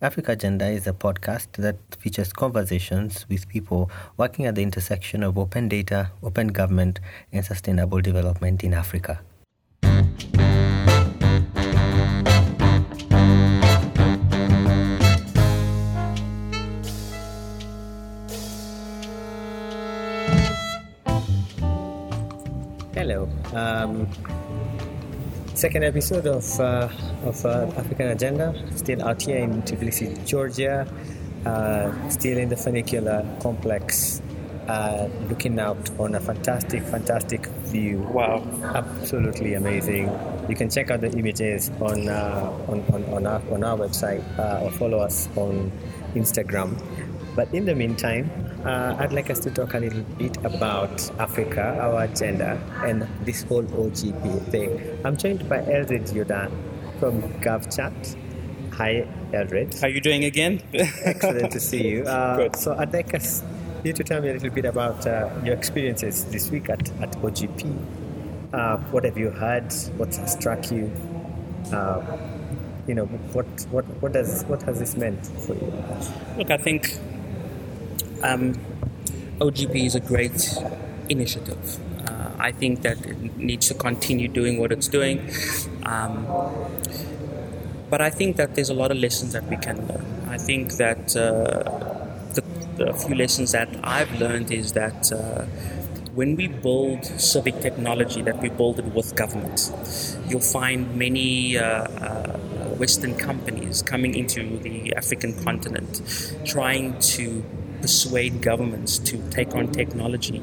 Africa Agenda is a podcast that features conversations with people working at the intersection of open data, open government, and sustainable development in Africa. Hello. Um, second episode of, uh, of uh, African Agenda, still out here in Tbilisi, Georgia, uh, still in the funicular complex, uh, looking out on a fantastic, fantastic view. Wow. Absolutely amazing. You can check out the images on, uh, on, on, on, our, on our website uh, or follow us on Instagram. But in the meantime, uh, I'd like us to talk a little bit about Africa, our agenda, and this whole OGP thing. I'm joined by Eldrid Jordaan from GovChat. Hi, Eldrid. How are you doing again? Excellent to see you. Uh, Good. So I'd like us you to tell me a little bit about uh, your experiences this week at, at OGP. Uh, what have you heard? What struck you? Uh, you know, what, what, what, does, what has this meant for you? Look, I think um, OGP is a great initiative. Uh, I think that it needs to continue doing what it's doing. Um, but I think that there's a lot of lessons that we can learn. I think that uh, the, the few lessons that I've learned is that uh, when we build civic technology, that we build it with government, you'll find many uh, uh, Western companies coming into the African continent trying to persuade governments to take on technology.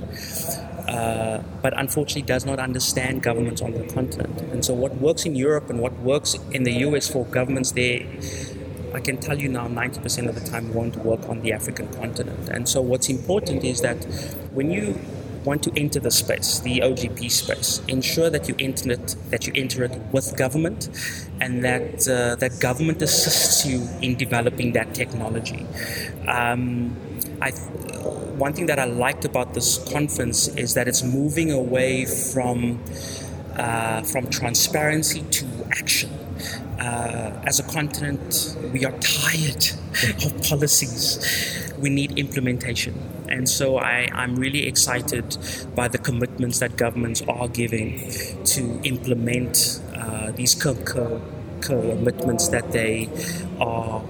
Uh, but unfortunately does not understand governments on the continent. And so, what works in Europe and what works in the US for governments there, I can tell you now 90% of the time won't work on the African continent. And so, what's important is that when you want to enter the space, the OGP space, ensure that you enter it, that you enter it with government, and that uh, that government assists you in developing that technology. Um, I, one thing that I liked about this conference is that it's moving away from uh, from transparency to action. Uh, as a continent, we are tired of policies. We need implementation. And so I, I'm really excited by the commitments that governments are giving to implement uh, these co- co- commitments that they are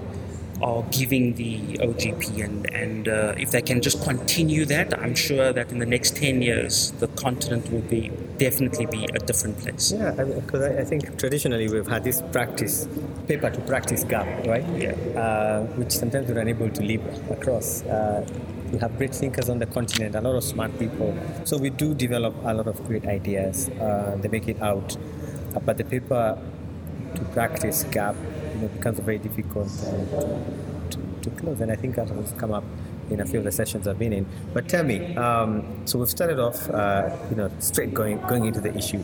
are giving the OGP, and and uh, if they can just continue that, I'm sure that in the next ten years, the continent will be definitely be a different place. Yeah, because I, I, think traditionally we've had this practice, paper to practice gap, right? Yeah. Uh, which sometimes we're unable to live across. Uh, we have great thinkers on the continent, a lot of smart people. So we do develop a lot of great ideas. Uh, they make it out, but the paper to practice gap you know, becomes very difficult to, to, to, close. And I think that has come up in a few of the sessions I've been in. But tell me, um, so we've started off, uh, you know, straight going going into the issue.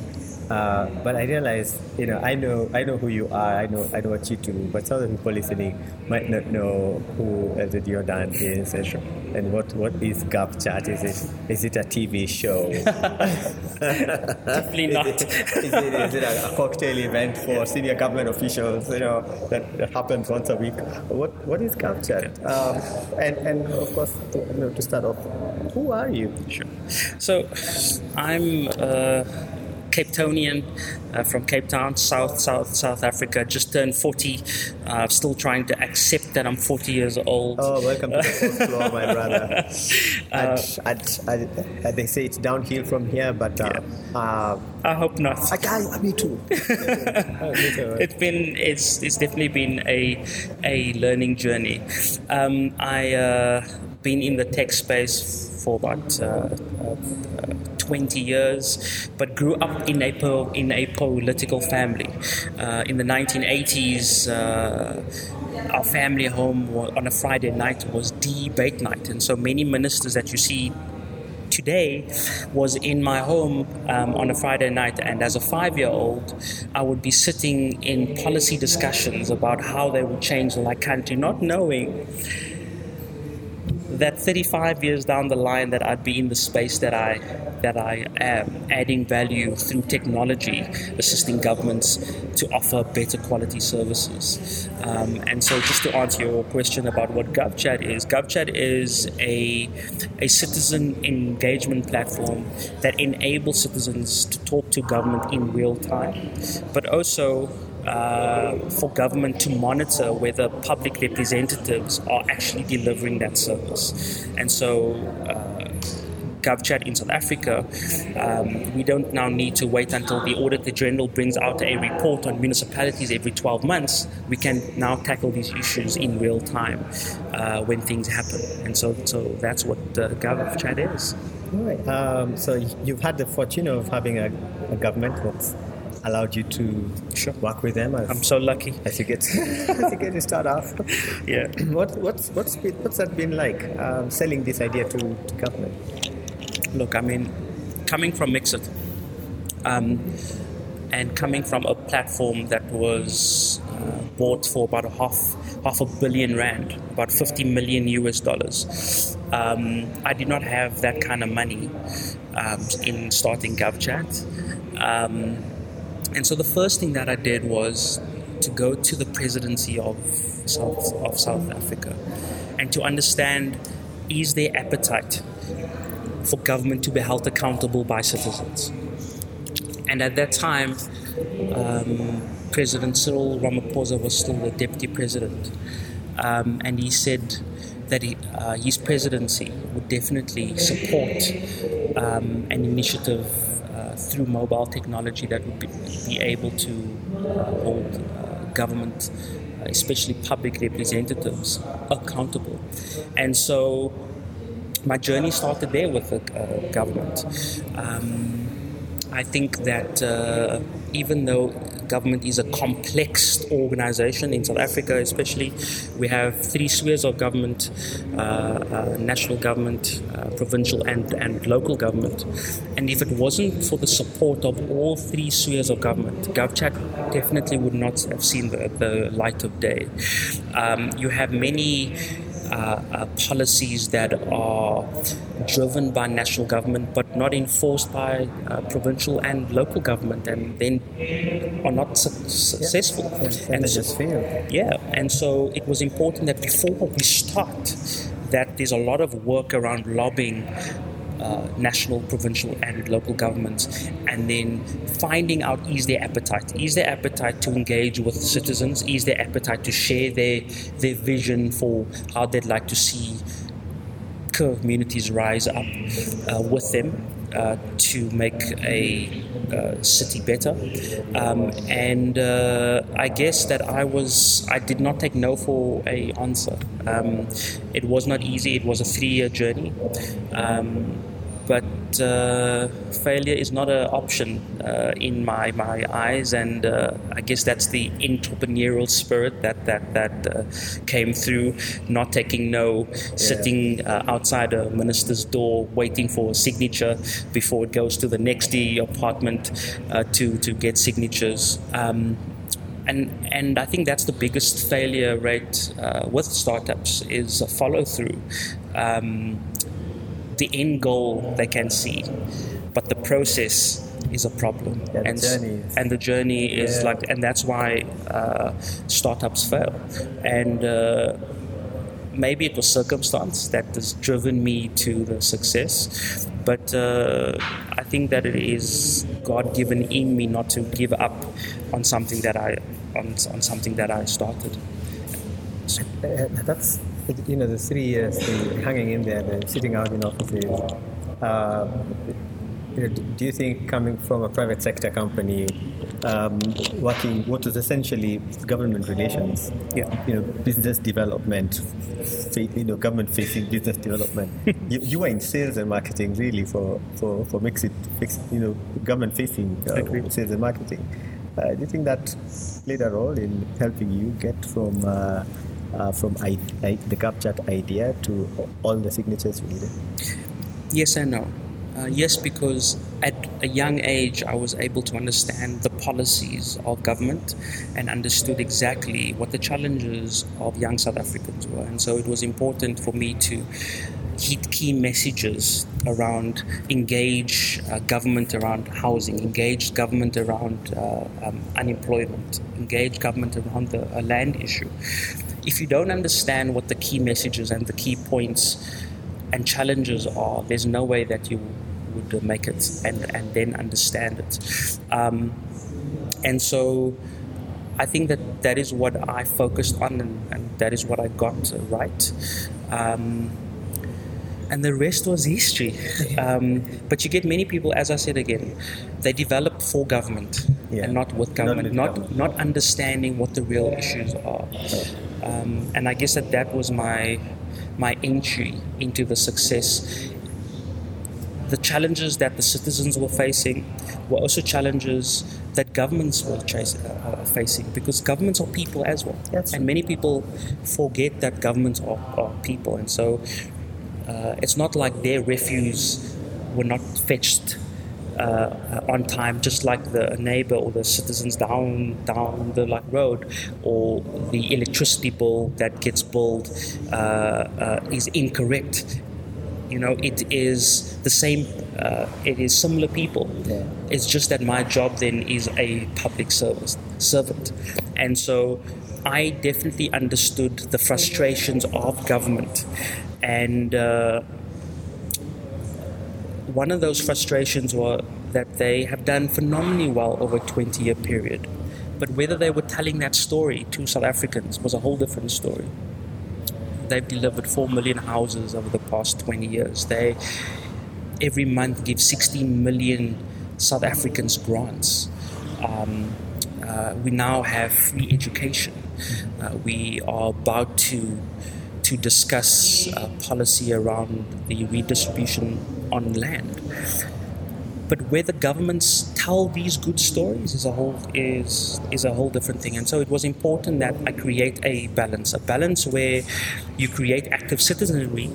Uh, but I realize, you know, I know, I know who you are. I know, I know what you do. But some of the people listening might not know who Eldrid Jordaan is, and, and what what is GovChat? Is it is it a TV show? Definitely not. Is it, is it, is it a, cocktail event for senior government officials? You know, that, that happens once a week. What what is GovChat? Um, and and of course, to, you know, to start off, who are you? Sure. So, I'm. Uh, Cape Townian uh, from Cape Town, South South South Africa. Just turned 40. Uh, still trying to accept that I'm 40 years old. Oh, welcome to the fourth floor, my brother. Uh, they say it's downhill from here, but uh, yeah. Uh, I hope not. I, me too. it's been it's it's definitely been a a learning journey. Um, I uh, been in the tech space for about uh, uh, 20 years, but grew up in a, po- in a political family. Uh, in the 1980s, our family home on a Friday night was debate night, and so many ministers that you see today was in my home um, on a Friday night, and as a five year old, I would be sitting in policy discussions about how they would change my country, not knowing that 35 years down the line that I'd be in the space that I that I am, adding value through technology, assisting governments to offer better quality services. Um, and so, just to answer your question about what GovChat is, GovChat is a a citizen engagement platform that enables citizens to talk to government in real time, but also uh, for government to monitor whether public representatives are actually delivering that service. And so, uh, GovChat in South Africa, um, we don't now need to wait until the Auditor General brings out a report on municipalities every 12 months. We can now tackle these issues in real time uh, when things happen. And so, so that's what uh, GovChat is. All right. Um, so you've had the fortune of having a, a government that's allowed you to Sure. work with them as, I'm so lucky. as you get as you get to start off. Yeah. What, what's what's what's that been like um, selling this idea to, to government? Look, I mean, coming from MXit, um, and coming from a platform that was uh, bought for about a half half a billion rand, about 50 million US dollars. Um, I did not have that kind of money um, in starting GovChat. Um, and so the first thing that I did was to go to the presidency of South, of South Africa and to understand is there appetite for government to be held accountable by citizens. And at that time, um, President Cyril Ramaphosa was still the deputy president. Um, and he said that he, uh, his presidency would definitely support um, an initiative uh, through mobile technology that would be, be able to uh, hold uh, government, especially public representatives, accountable. And so my journey started there with the uh, government. Um, I think that uh, even though government is a complex organization in South Africa, especially, we have three spheres of government uh, uh, national government, uh, provincial, and, and local government. And if it wasn't for the support of all three spheres of government, GovChat definitely would not have seen the, the light of day. Um, you have many uh, uh, policies that are driven by national government but not enforced by uh, provincial and local government and then are not su- successful. And they so- just fail. yeah, and so it was important that before we start, that there's a lot of work around lobbying uh, national, provincial, and local governments, and then finding out is there appetite, is there appetite to engage with citizens, is there appetite to share their their vision for how they'd like to see communities rise up uh, with them uh, to make a uh, city better. Um, and uh, I guess that I was I did not take no for a answer. Um, it was not easy. It was a three year journey. Um, but uh, failure is not an option uh, in my, my eyes, and uh, I guess that's the entrepreneurial spirit that that that uh, came through. Not taking no, sitting uh, outside a minister's door, waiting for a signature before it goes to the next apartment uh, to to get signatures. Um, and and I think that's the biggest failure rate uh, with startups is a follow through. Um, the end goal they can see, but the process is a problem. Yeah, and, journey and the journey is Yeah. like, and that's why uh, startups fail. And uh, maybe it was circumstance that has driven me to the success, but uh, I think that it is God given in me not to give up on something that I on, on something that I started. Uh, that's you know the three years the hanging in there, the sitting out in offices. Uh, you know, do you think coming from a private sector company, um, working what was essentially government relations, Yeah. you know, business development, you know, government-facing business development, you, you were in sales and marketing really for for for Mix- you know, government-facing uh, sales and marketing. Uh, do you think that played a role in helping you get from uh, uh, from I, I, the GovChat idea to all the signatures you needed? Yes and no. Uh, yes, because at a young age I was able to understand the policies of government and understood exactly what the challenges of young South Africans were. And so it was important for me to hit key messages around engage uh, government around housing, engage government around uh, um, unemployment, engage government around the uh, land issue. If you don't understand what the key messages and the key points and challenges are, there's no way that you would make it and, and then understand it. Um, and so I think that that is what I focused on and, and that is what I got right. Um, and the rest was history. Um, but you get many people, as I said again, they develop for government yeah. and not with government, not not, not, understanding what the real issues are. Um, and I guess that that was my my entry into the success. The challenges that the citizens were facing were also challenges that governments were chase, uh, facing because governments are people as well. That's and many people forget that governments are, are people. And so uh, it's not like their refuse were not fetched uh, on time, just like the neighbor or the citizens down down the like road, or the electricity bill that gets billed uh, uh, is incorrect. You know, it is the same. Uh, it is similar people. Yeah. It's just that my job then is a public service servant, and so I definitely understood the frustrations of government and uh, one of those frustrations was that they have done phenomenally well over a 20 year period. But whether they were telling that story to South Africans was a whole different story. They've delivered 4 million houses over the past 20 years. They every month give 16 million South Africans grants. Um, uh, we now have free education. Uh, we are about to to discuss uh, policy around the redistribution on land. But whether governments tell these good stories is a whole is is a whole different thing. And so it was important that I create a balance, a balance where you create active citizenry,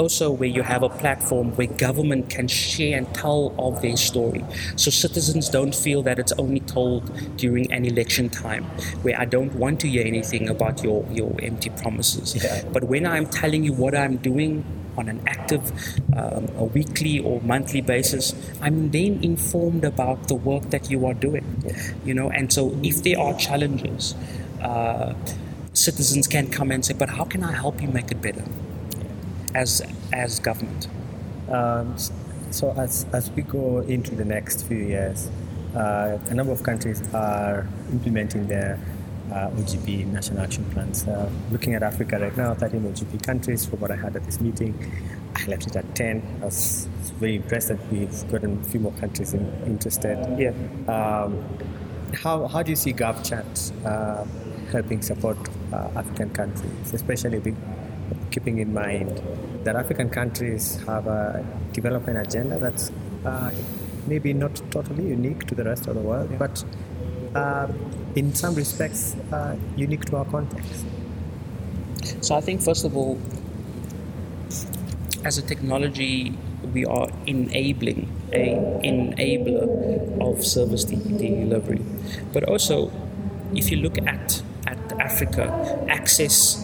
also where you have a platform where government can share and tell of their story. So citizens don't feel that it's only told during an election time, where I don't want to hear anything about your, your empty promises. Yeah. But when I'm telling you what I'm doing on an active, um, a weekly or monthly basis, I'm then informed about the work that you are doing. Yeah. You know, and so if there are challenges, uh, citizens can come and say, "But how can I help you make it better?" As as government? Um, so as as we go into the next few years, uh, a number of countries are implementing their uh, OGP national action plans. Uh, looking at Africa right now, 13 OGP countries. From what I had at this meeting, I left it at 10. I was very impressed that we've gotten a few more countries in, interested. Yeah. Um, how, how do you see GovChat uh, helping support uh, African countries, especially keeping in mind that African countries have a development agenda that's uh, maybe not totally unique to the rest of the world, yeah. but uh, in some respects uh, unique to our context. So I think, first of all, as a technology, we are enabling a enabler of service delivery, but also, if you look at at Africa, access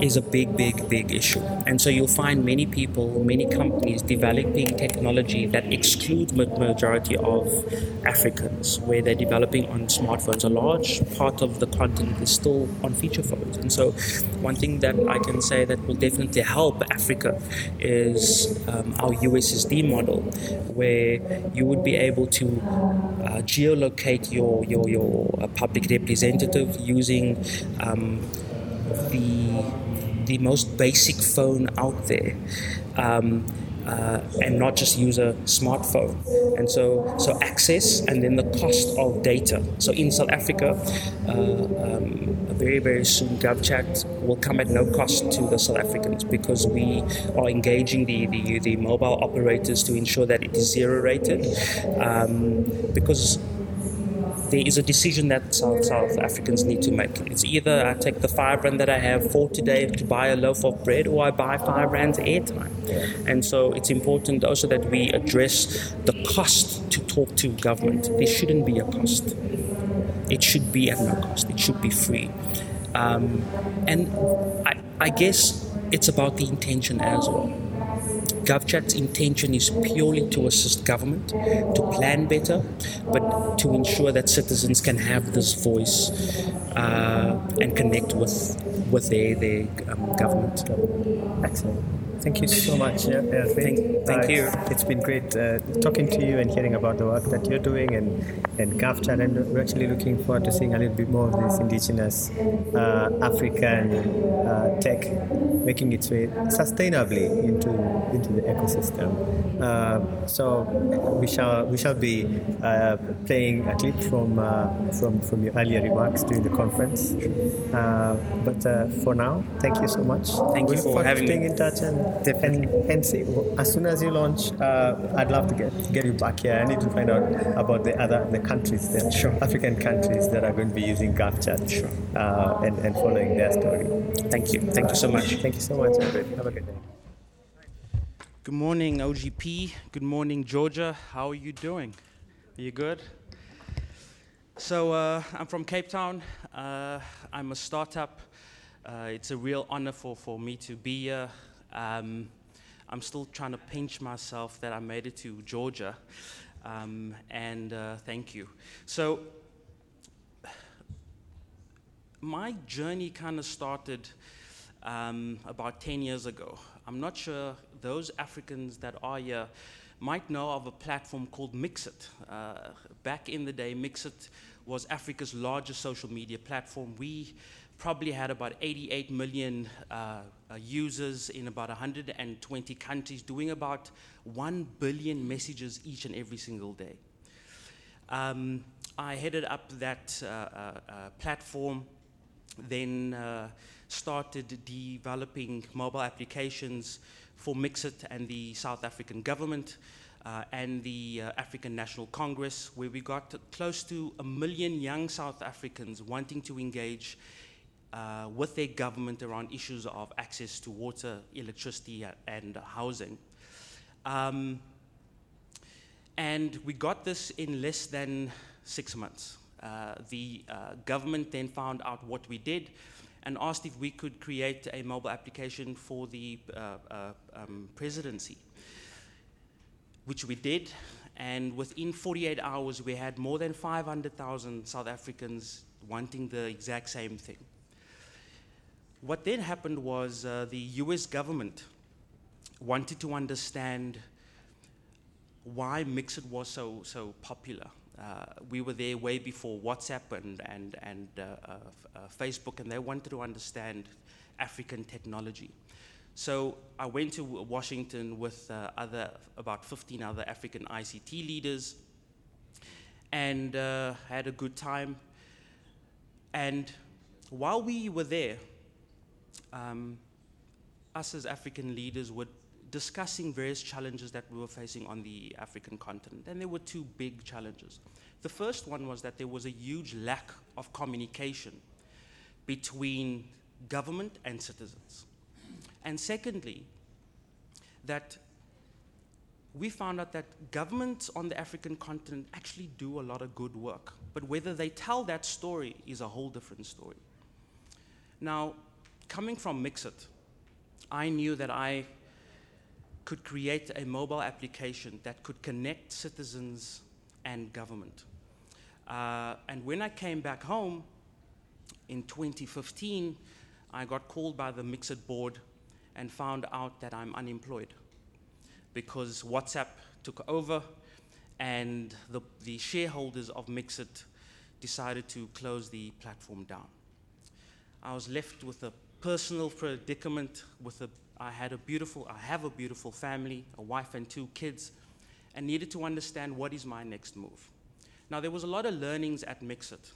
is a big, big, big issue. And so you'll find many people, many companies developing technology that exclude majority of Africans, where they're developing on smartphones. A large part of the content is still on feature phones. And so one thing that I can say that will definitely help Africa is um, our USSD model, where you would be able to uh, geolocate your, your, your uh, public representative using um, the the most basic phone out there. Um, uh, and not just use a smartphone. And so, so access and then the cost of data. So in South Africa, uh, um, very very soon, GovChat will come at no cost to the South Africans because we are engaging the the, the mobile operators to ensure that it is zero rated. Um, because there is a decision that South, South Africans need to make. It's either I take the five rand that I have for today to buy a loaf of bread, or I buy five rands airtime. And so it's important also that we address the cost to talk to government. There shouldn't be a cost. It should be at no cost. It should be free. Um, and I, I guess it's about the intention as well. GovChat's intention is purely to assist government to plan better, but to ensure that citizens can have this voice uh, and connect with with their their um, government. Excellent. Thank you so much. Yeah, yeah, Thank- thank uh, you. It's, it's been great uh, talking to you and hearing about the work that you're doing and and GovChat. And we're actually looking forward to seeing a little bit more of this indigenous uh, African uh, tech making its way sustainably into into the ecosystem. Uh, so we shall we shall be uh, playing a clip from uh, from from your earlier remarks during the conference. Uh, but uh, for now, thank you so much. Thank We you for having me. in touch and and, and see as soon as you launch, uh, I'd love to get get you back here. I need to find out about the other the countries, the Sure. African countries that are going to be using GovChat Sure. uh, and and following their story. Thank you. Thank you so much. Thank you so much, Alfred. Have a good day. Good morning, OGP. Good morning, Georgia. How are you doing? Are you good? So, uh, I'm from Cape Town. Uh, I'm a startup. Uh, it's a real honor for, for me to be here. Um, I'm still trying to pinch myself that I made it to Georgia. Um, and uh, thank you. So, my journey kind of started um, about 10 years ago. I'm not sure those Africans that are here might know of a platform called MXit. Uh, back in the day, MXit was Africa's largest social media platform. We probably had about 88 million uh, uh, users in about 120 countries, doing about 1 billion messages each and every single day. Um, I headed up that uh, uh, platform, then started developing mobile applications for MXit and the South African government uh, and the uh, African National Congress, where we got close to a million young South Africans wanting to engage uh, with their government around issues of access to water, electricity, and housing. Um, and we got this in less than six months. Uh, the uh, government then found out what we did and asked if we could create a mobile application for the uh, uh, um, presidency, which we did. And within 48 hours, we had more than 500,000 South Africans wanting the exact same thing. What then happened was uh, the US government wanted to understand why MXit was so so popular. Uh, we were there way before WhatsApp and and and uh, uh, uh, Facebook, and they wanted to understand African technology. So I went to Washington with other about 15 other African ICT leaders, and uh, had a good time. And while we were there, um, us as African leaders were discussing various challenges that we were facing on the African continent. And there were two big challenges. The first one was that there was a huge lack of communication between government and citizens. And secondly, that we found out that governments on the African continent actually do a lot of good work. But whether they tell that story is a whole different story. Now, coming from MXit, I knew that I could create a mobile application that could connect citizens and government. Uh, and when I came back home in 2015, I got called by the MXit board and found out that I'm unemployed because WhatsApp took over and the, the shareholders of MXit decided to close the platform down. I was left with a personal predicament with a I had a beautiful I have a beautiful family, a wife and two kids, and needed to understand what is my next move. Now there was a lot of learnings at MXit,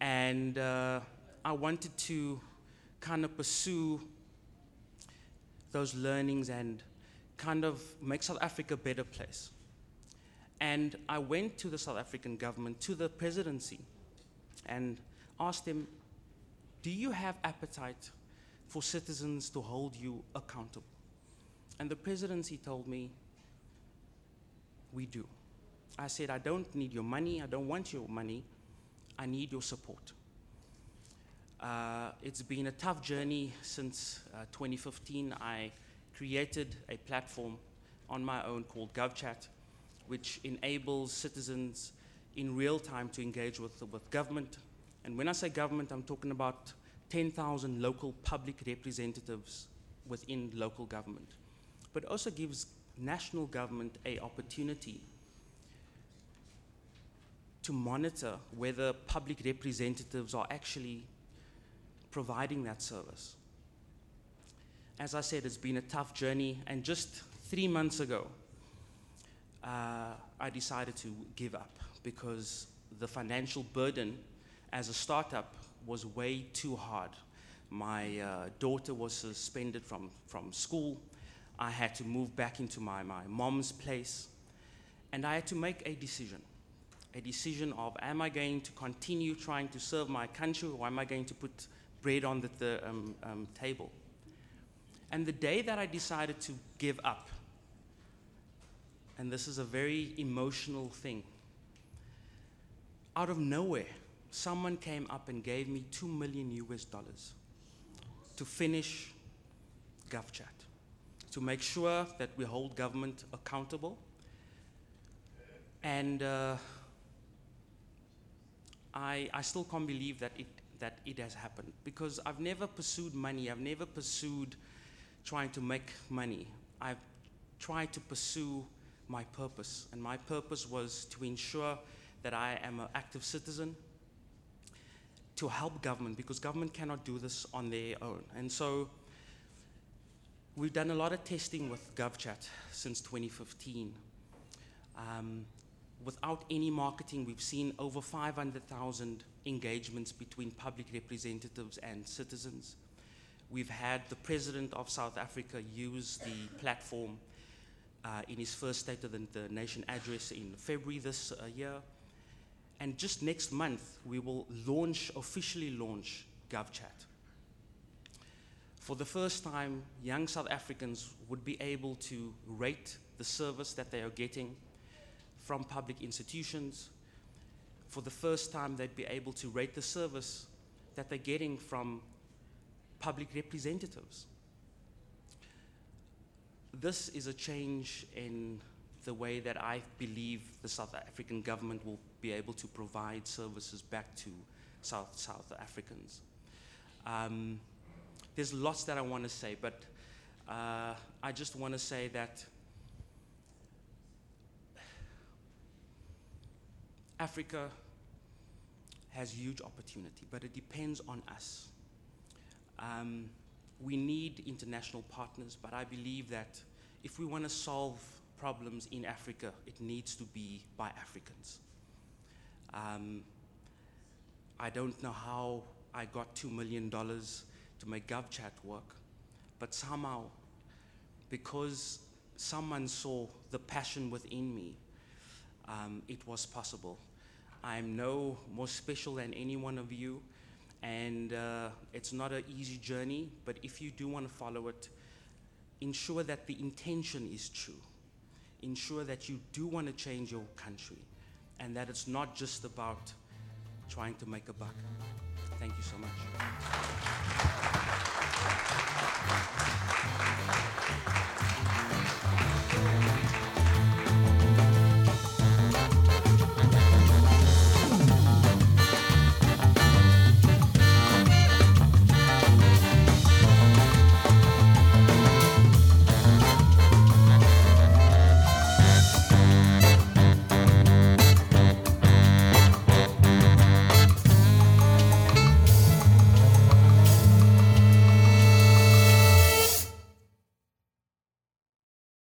and uh, I wanted to kind of pursue those learnings and kind of make South Africa a better place. And I went to the South African government, to the presidency, and asked them, Do you have appetite for citizens to hold you accountable? And the presidency told me, We do. I said, I don't need your money, I don't want your money, I need your support. Uh, it's been a tough journey since uh, 2015. I created a platform on my own called GovChat, which enables citizens in real time to engage with, with government. And when I say government, I'm talking about 10,000 local public representatives within local government. But also gives national government a opportunity to monitor whether public representatives are actually providing that service. As I said, it's been a tough journey, and just three months ago, uh, I decided to give up because the financial burden as a startup was way too hard. My uh, daughter was suspended from, from school. I had to move back into my, my mom's place. And I had to make a decision a decision of am I going to continue trying to serve my country or am I going to put bread on the, the um, um, table? And the day that I decided to give up, and this is a very emotional thing, out of nowhere, someone came up and gave me 2 million US dollars to finish GovChat, to make sure that we hold government accountable. And uh, I, I still can't believe that it, that it has happened because I've never pursued money, I've never pursued trying to make money. I've tried to pursue my purpose, and my purpose was to ensure that I am an active citizen, to help government because government cannot do this on their own. And so we've done a lot of testing with GovChat since 2015. Um, without any marketing, we've seen over 500,000 engagements between public representatives and citizens. We've had the President of South Africa use the platform uh, in his first State of the, Nation address in February this uh, year. And just next month, we will launch, officially launch GovChat. For the first time, young South Africans would be able to rate the service that they are getting from public institutions. For the first time, they'd be able to rate the service that they're getting from public representatives. This is a change in the way that I believe the South African government will be able to provide services back to South, South Africans. Um, there's lots that I want to say, but uh, I just want to say that Africa has huge opportunity, but it depends on us. Um, we need international partners, but I believe that if we want to solve problems in Africa, it needs to be by Africans. Um, I don't know how I got $2 million to make GovChat work, but somehow, because someone saw the passion within me, um, it was possible. I'm no more special than any one of you, and uh, it's not an easy journey, but if you do want to follow it, ensure that the intention is true ensure that you do want to change your country and that it's not just about trying to make a buck. Thank you so much.